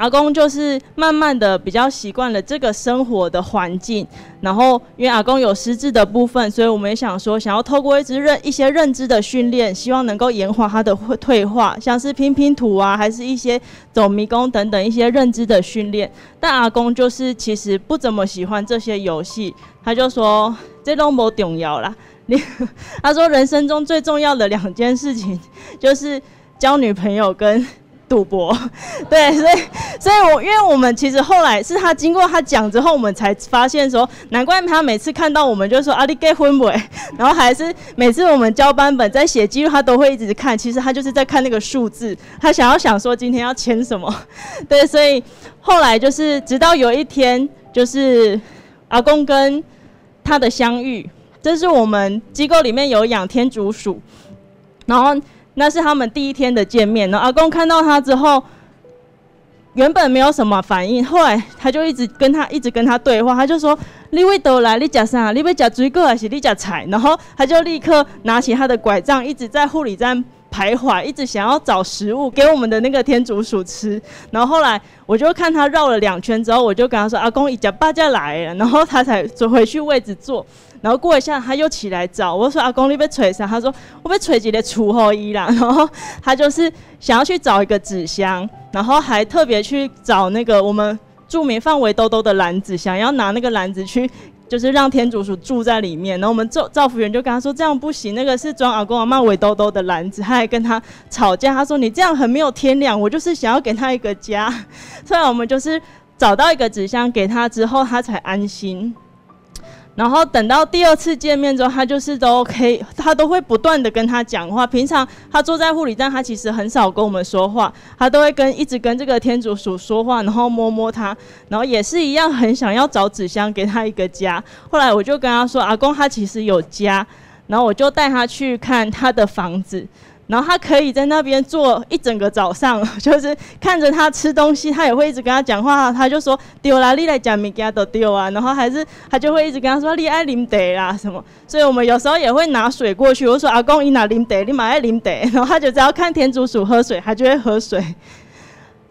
阿公就是慢慢的比较习惯了这个生活的环境，然后因为阿公有失智的部分，所以我们也想说，想要透过一直认一些认知的训练，希望能够延缓他的退化，像是拼拼图啊，还是一些走迷宫等等一些认知的训练。但阿公就是其实不怎么喜欢这些游戏，他就说这都不重要啦。你 [LAUGHS] 他说人生中最重要的两件事情就是交女朋友跟。赌博，[LAUGHS] 对，所以，所以我，因为我们其实后来是他经过他讲之后，我们才发现说，难怪他每次看到我们就说啊，你结婚没？[LAUGHS] 然后还是每次我们交班本在写记录，他都会一直看，其实他就是在看那个数字，他想要想说今天要签什么，[LAUGHS] 对，所以后来就是直到有一天，就是阿公跟他的相遇，这是我们机构里面有养天竺鼠，然后。那是他们第一天的见面，然后阿公看到他之后，原本没有什么反应，后来他就一直跟他一直跟他对话，他就说：“你为都来，你吃啥？你要吃水果还是你吃菜？”然后他就立刻拿起他的拐杖，一直在护理站徘徊，一直想要找食物给我们的那个天竺鼠吃。然后后来我就看他绕了两圈之后，我就跟他说：“阿公，一家八家来了。”然后他才走回去位置坐。然后过一下，他又起来找我说：“阿公，你被锤啥？”他说：“我被锤几的锄后衣啦。”然后他就是想要去找一个纸箱，然后还特别去找那个我们著名放围兜兜的篮子，想要拿那个篮子去，就是让天竺鼠住在里面。然后我们造造福员就跟他说：“这样不行，那个是装阿公阿嬷围兜兜的篮子。”他还跟他吵架，他说：“你这样很没有天良，我就是想要给他一个家。”所以我们就是找到一个纸箱给他之后，他才安心。然后等到第二次见面之后，他就是都 OK，他都会不断的跟他讲话。平常他坐在护理站，他其实很少跟我们说话，他都会跟一直跟这个天竺鼠说话，然后摸摸它，然后也是一样很想要找纸箱给他一个家。后来我就跟他说，阿公他其实有家，然后我就带他去看他的房子。然后他可以在那边坐一整个早上，[LAUGHS] 就是看着他吃东西，他也会一直跟他讲话。他就说丢啦，你来讲米加都丢啊。然后还是他就会一直跟他说你爱林德啦什么。所以我们有时候也会拿水过去。我说阿公，你拿林德，你买爱林德。然后他就只要看天竺鼠喝水，他就会喝水。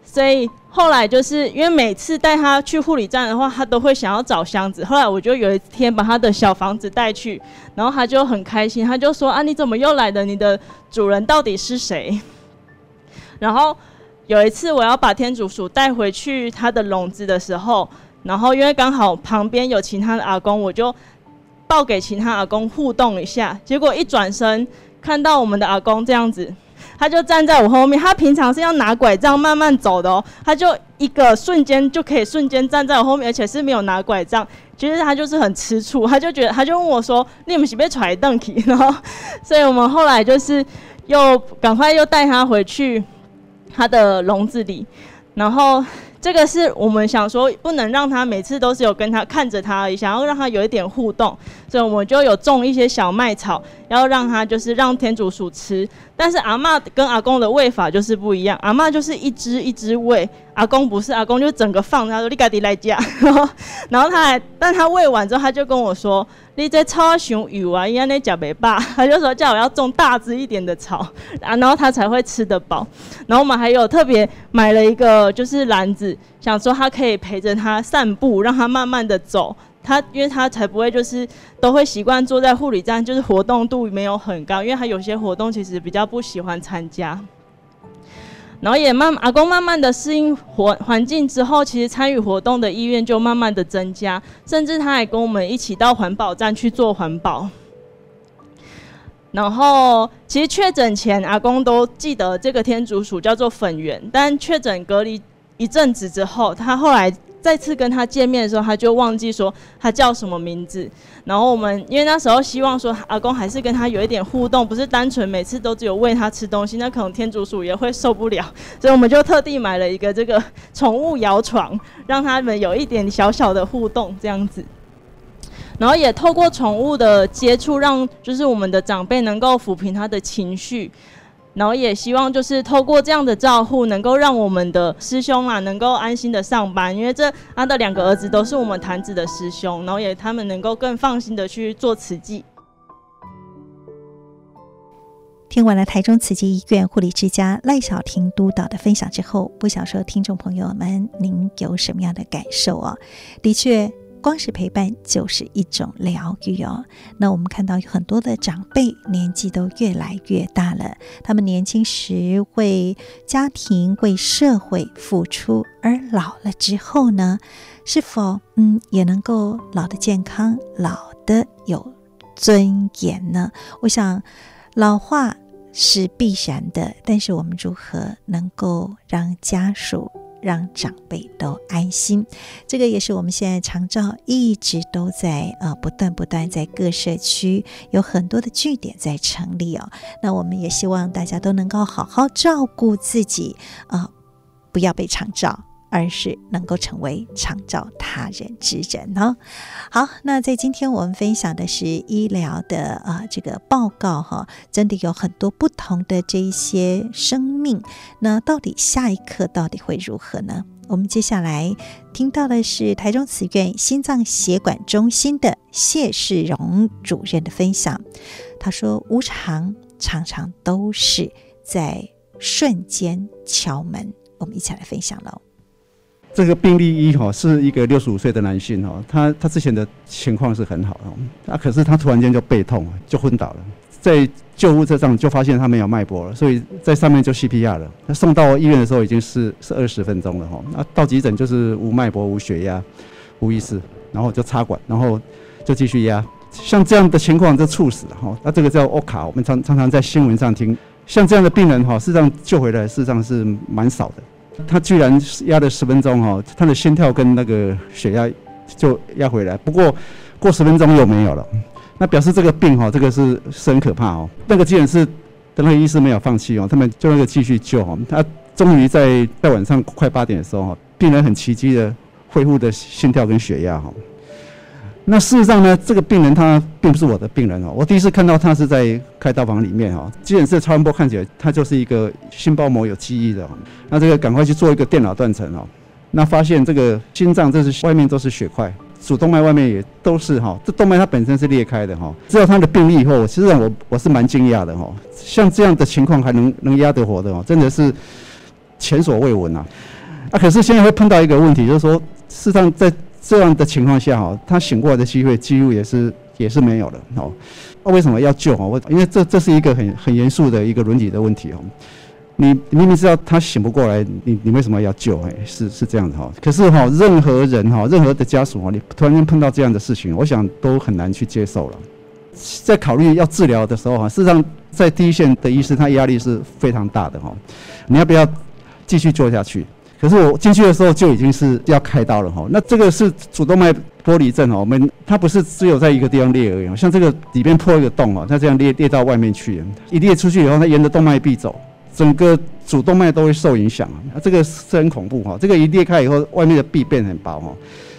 所以后来就是因为每次带他去护理站的话，他都会想要找箱子。后来我就有一天把他的小房子带去，然后他就很开心，他就说：“啊，你怎么又来了？你的主人到底是谁？”然后有一次我要把天竺鼠带回去他的笼子的时候，然后因为刚好旁边有其他的阿公，我就抱给其他阿公互动一下。结果一转身看到我们的阿公这样子。他就站在我后面，他平常是要拿拐杖慢慢走的哦，他就一个瞬间就可以瞬间站在我后面，而且是没有拿拐杖。其实他就是很吃醋，他就觉得他就问我说：“你们是被踹凳子？”然后，所以我们后来就是又赶快又带他回去他的笼子里，然后。这个是我们想说，不能让他每次都是有跟他看着他而已，想要让他有一点互动，所以我们就有种一些小麦草，要让他就是让天竺鼠吃。但是阿嬷跟阿公的喂法就是不一样，阿嬷就是一只一只喂，阿公不是，阿公就整个放，他说你赶紧来夹，然后他还，但他喂完之后，他就跟我说。你在草上油啊，伊安尼食袂饱，他就说叫我要种大只一点的草啊，然后他才会吃得饱。然后我们还有特别买了一个就是篮子，想说他可以陪着他散步，让他慢慢的走。他因为他才不会就是都会习惯坐在护理站，就是活动度没有很高，因为他有些活动其实比较不喜欢参加。然后也慢阿公慢慢的适应环环境之后，其实参与活动的意愿就慢慢的增加，甚至他还跟我们一起到环保站去做环保。然后其实确诊前，阿公都记得这个天竺鼠叫做粉圆，但确诊隔离一阵子之后，他后来。再次跟他见面的时候，他就忘记说他叫什么名字。然后我们因为那时候希望说阿公还是跟他有一点互动，不是单纯每次都只有喂他吃东西，那可能天竺鼠也会受不了。所以我们就特地买了一个这个宠物摇床，让他们有一点小小的互动这样子。然后也透过宠物的接触，让就是我们的长辈能够抚平他的情绪。然后也希望就是透过这样的照护，能够让我们的师兄啊能够安心的上班，因为这他的两个儿子都是我们坛子的师兄，然后也他们能够更放心的去做慈济。听完了台中慈济医院护理之家赖小婷督导的分享之后，不想说听众朋友们您有什么样的感受啊？的确。光是陪伴就是一种疗愈哦。那我们看到有很多的长辈年纪都越来越大了，他们年轻时为家庭、为社会付出，而老了之后呢，是否嗯也能够老得健康、老得有尊严呢？我想老化是必然的，但是我们如何能够让家属？让长辈都安心，这个也是我们现在长照一直都在呃不断不断在各社区有很多的据点在成立哦。那我们也希望大家都能够好好照顾自己啊，呃，不要被长照。而是能够成为长照他人之人哦。好，那在今天我们分享的是医疗的啊这个报告哈，真的有很多不同的这一些生命。那到底下一刻到底会如何呢？我们接下来听到的是台中慈院心脏血管中心的谢世荣主任的分享。他说：“无常常常都是在瞬间敲门。”我们一起来分享喽。这个病例一哈是一个六十五岁的男性哈，他他之前的情况是很好的，啊可是他突然间就背痛就昏倒了，在救护车上就发现他没有脉搏了，所以在上面就 CPR 了。他送到医院的时候已经是是二十分钟了哈，那到急诊就是无脉搏、无血压、无意识，然后就插管，然后就继续压。像这样的情况就猝死哈，那这个叫 O 卡我们常常常在新闻上听，像这样的病人哈，事实上救回来事实上是蛮少的。他居然压了十分钟哈，他的心跳跟那个血压就压回来，不过过十分钟又没有了，那表示这个病哈，这个是是很可怕哦。那个急诊室的那个医师没有放弃哦，他们就那个继续救哈，他终于在在晚上快八点的时候哈，病人很奇迹的恢复的心跳跟血压哈。那事实上呢，这个病人他并不是我的病人哦。我第一次看到他是在开刀房里面哈，急诊室超音波看起来他就是一个心包膜有记忆的。哦那这个赶快去做一个电脑断层哦。那发现这个心脏这是外面都是血块，主动脉外面也都是哈，这动脉它本身是裂开的哈。知道他的病例以后，其实我我是蛮惊讶的哈。像这样的情况还能能压得活的哦，真的是前所未闻呐。啊，可是现在会碰到一个问题，就是说事实上在。这样的情况下，哈，他醒过来的机会几乎也是也是没有的，哦。那为什么要救啊？我因为这这是一个很很严肃的一个伦理的问题哦。你明明知道他醒不过来，你你为什么要救？哎，是是这样的哈。可是哈，任何人哈，任何的家属哈，你突然间碰到这样的事情，我想都很难去接受了。在考虑要治疗的时候哈，事实上在第一线的医师他压力是非常大的哈。你要不要继续做下去？可是我进去的时候就已经是要开刀了哈，那这个是主动脉剥离症哦，我们它不是只有在一个地方裂而已，像这个里边破一个洞哦，它这样裂裂到外面去，一裂出去以后，它沿着动脉壁走，整个主动脉都会受影响啊，这个是很恐怖哈，这个一裂开以后，外面的壁变很薄哈，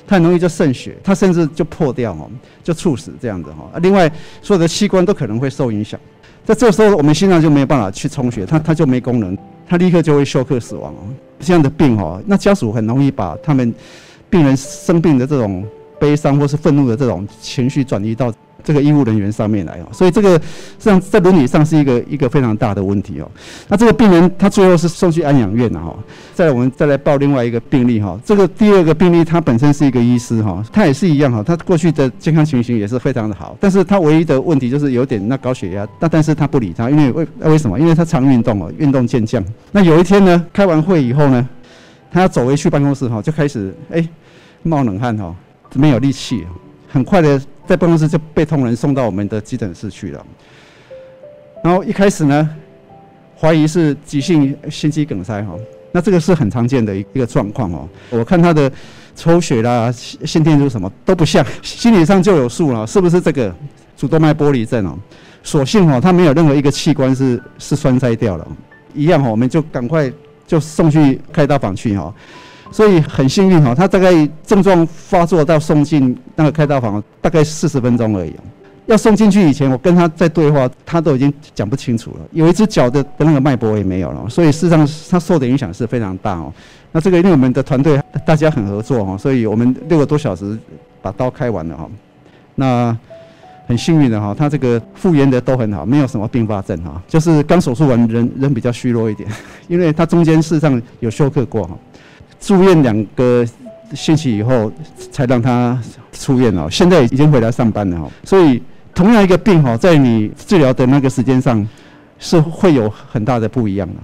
它很容易就渗血，它甚至就破掉哈，就猝死这样子哈，另外所有的器官都可能会受影响，在这个时候我们心脏就没有办法去充血，它它就没功能，它立刻就会休克死亡。哦。这样的病哦，那家属很容易把他们病人生病的这种悲伤或是愤怒的这种情绪转移到这个医护人员上面来哦，所以这个实际上在伦理上是一个一个非常大的问题哦。那这个病人他最后是送去安养院了哈。再来我们再来报另外一个病例哈，这个第二个病例他本身是一个医师哈，他也是一样哈，他过去的健康情形也是非常的好，但是他唯一的问题就是有点那高血压，但但是他不理他，因为为为什么？因为他常运动哦，运动健将。那有一天呢，开完会以后呢，他走回去办公室哈，就开始哎冒冷汗哈，没有力气，很快的。在办公室就被同仁送到我们的急诊室去了，然后一开始呢，怀疑是急性心肌梗塞哈，那这个是很常见的一个状况哦。我看他的抽血啦、心电图什么都不像，心理上就有数了，是不是这个主动脉剥离症哦？所幸哦，他没有任何一个器官是是栓塞掉了，一样哦，我们就赶快就送去开刀房去哈。所以很幸运哈，他大概症状发作到送进那个开刀房，大概四十分钟而已。要送进去以前，我跟他在对话，他都已经讲不清楚了。有一只脚的那个脉搏也没有了，所以事实上他受的影响是非常大哦。那这个因为我们的团队大家很合作哈，所以我们六个多小时把刀开完了哈。那很幸运的哈，他这个复原的都很好，没有什么并发症哈，就是刚手术完人人比较虚弱一点，因为他中间事实上有休克过哈。住院两个星期以后才让他出院哦，现在已经回来上班了哈。所以同样一个病哈，在你治疗的那个时间上是会有很大的不一样的。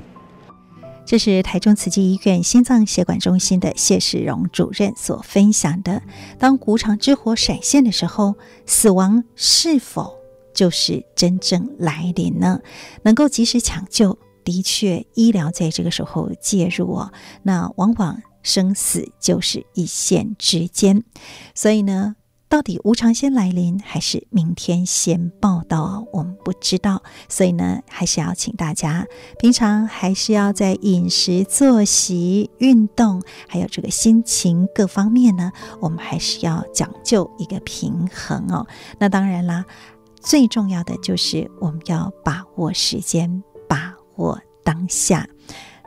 这是台中慈济医院心脏血管中心的谢世荣主任所分享的：当无常之火闪现的时候，死亡是否就是真正来临呢？能够及时抢救，的确，医疗在这个时候介入哦，那往往。生死就是一线之间，所以呢，到底无常先来临还是明天先报到，我们不知道。所以呢，还是要请大家平常还是要在饮食、作息、运动，还有这个心情各方面呢，我们还是要讲究一个平衡哦。那当然啦，最重要的就是我们要把握时间，把握当下。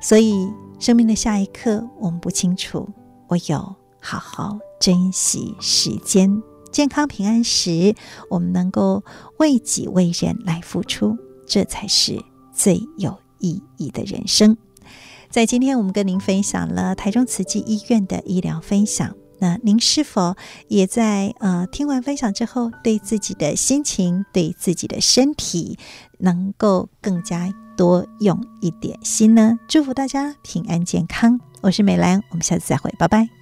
所以。生命的下一刻，我们不清楚。唯有好好珍惜时间，健康平安时，我们能够为己为人来付出，这才是最有意义的人生。在今天，我们跟您分享了台中慈济医院的医疗分享。那您是否也在呃听完分享之后，对自己的心情、对自己的身体，能够更加？多用一点心呢，祝福大家平安健康。我是美兰，我们下次再会，拜拜。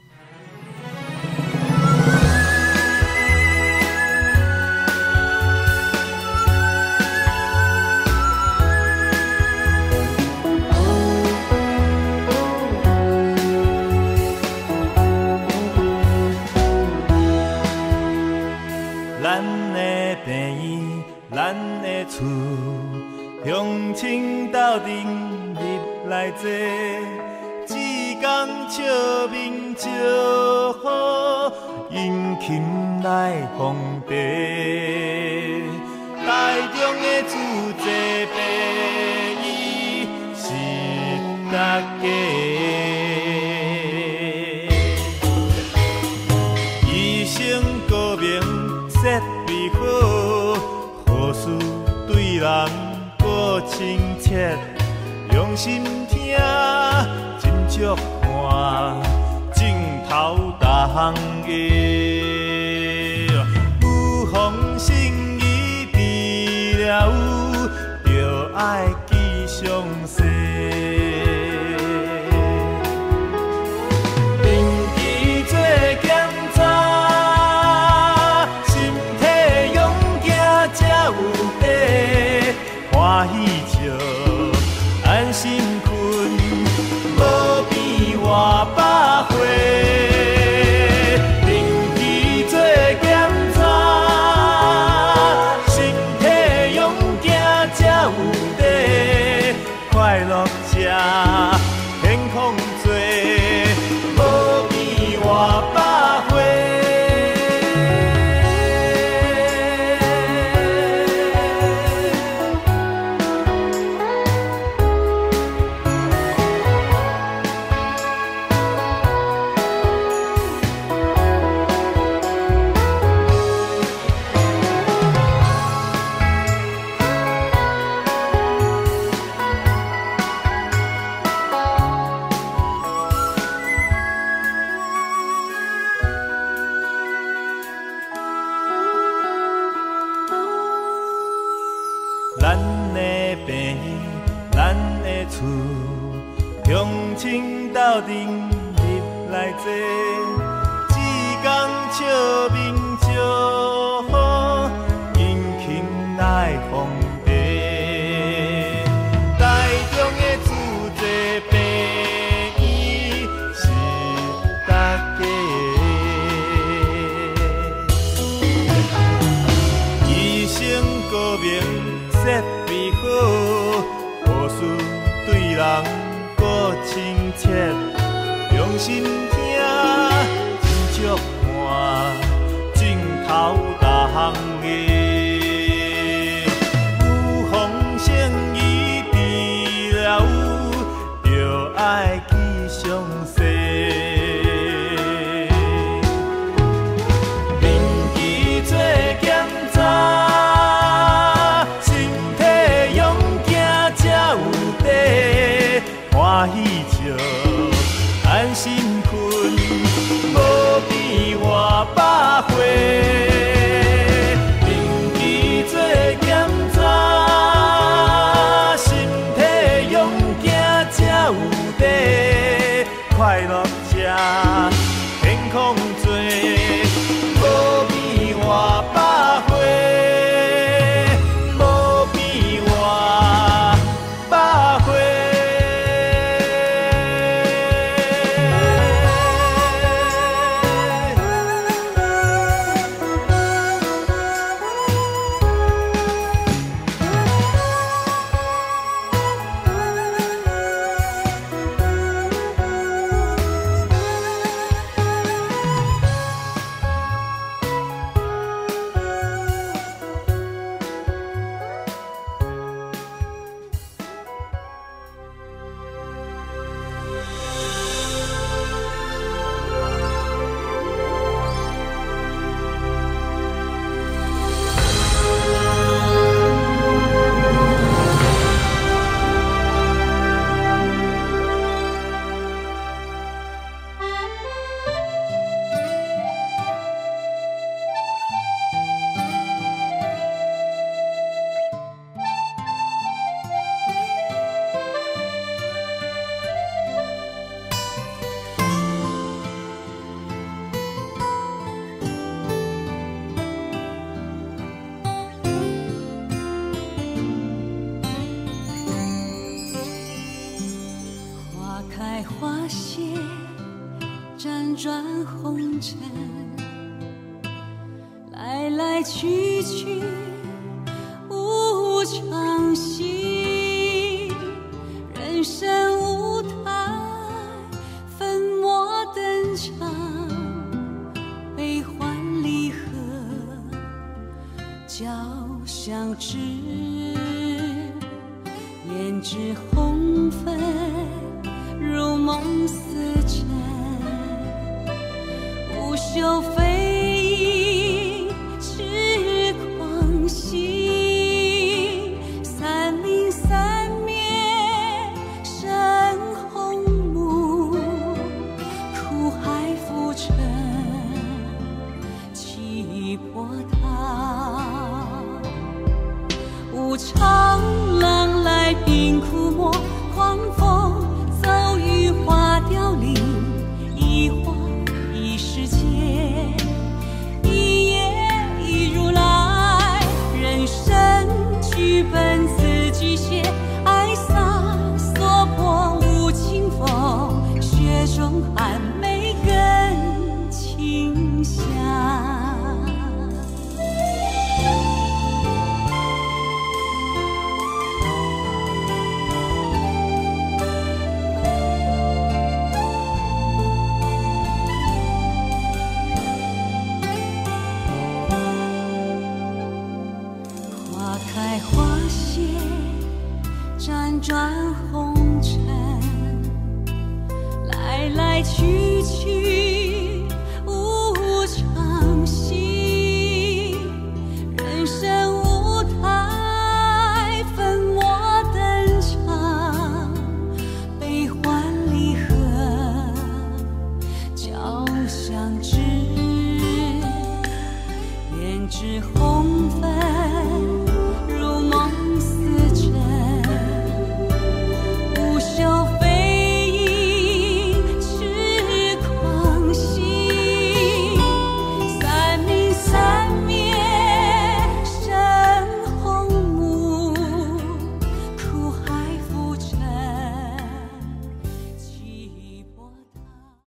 入来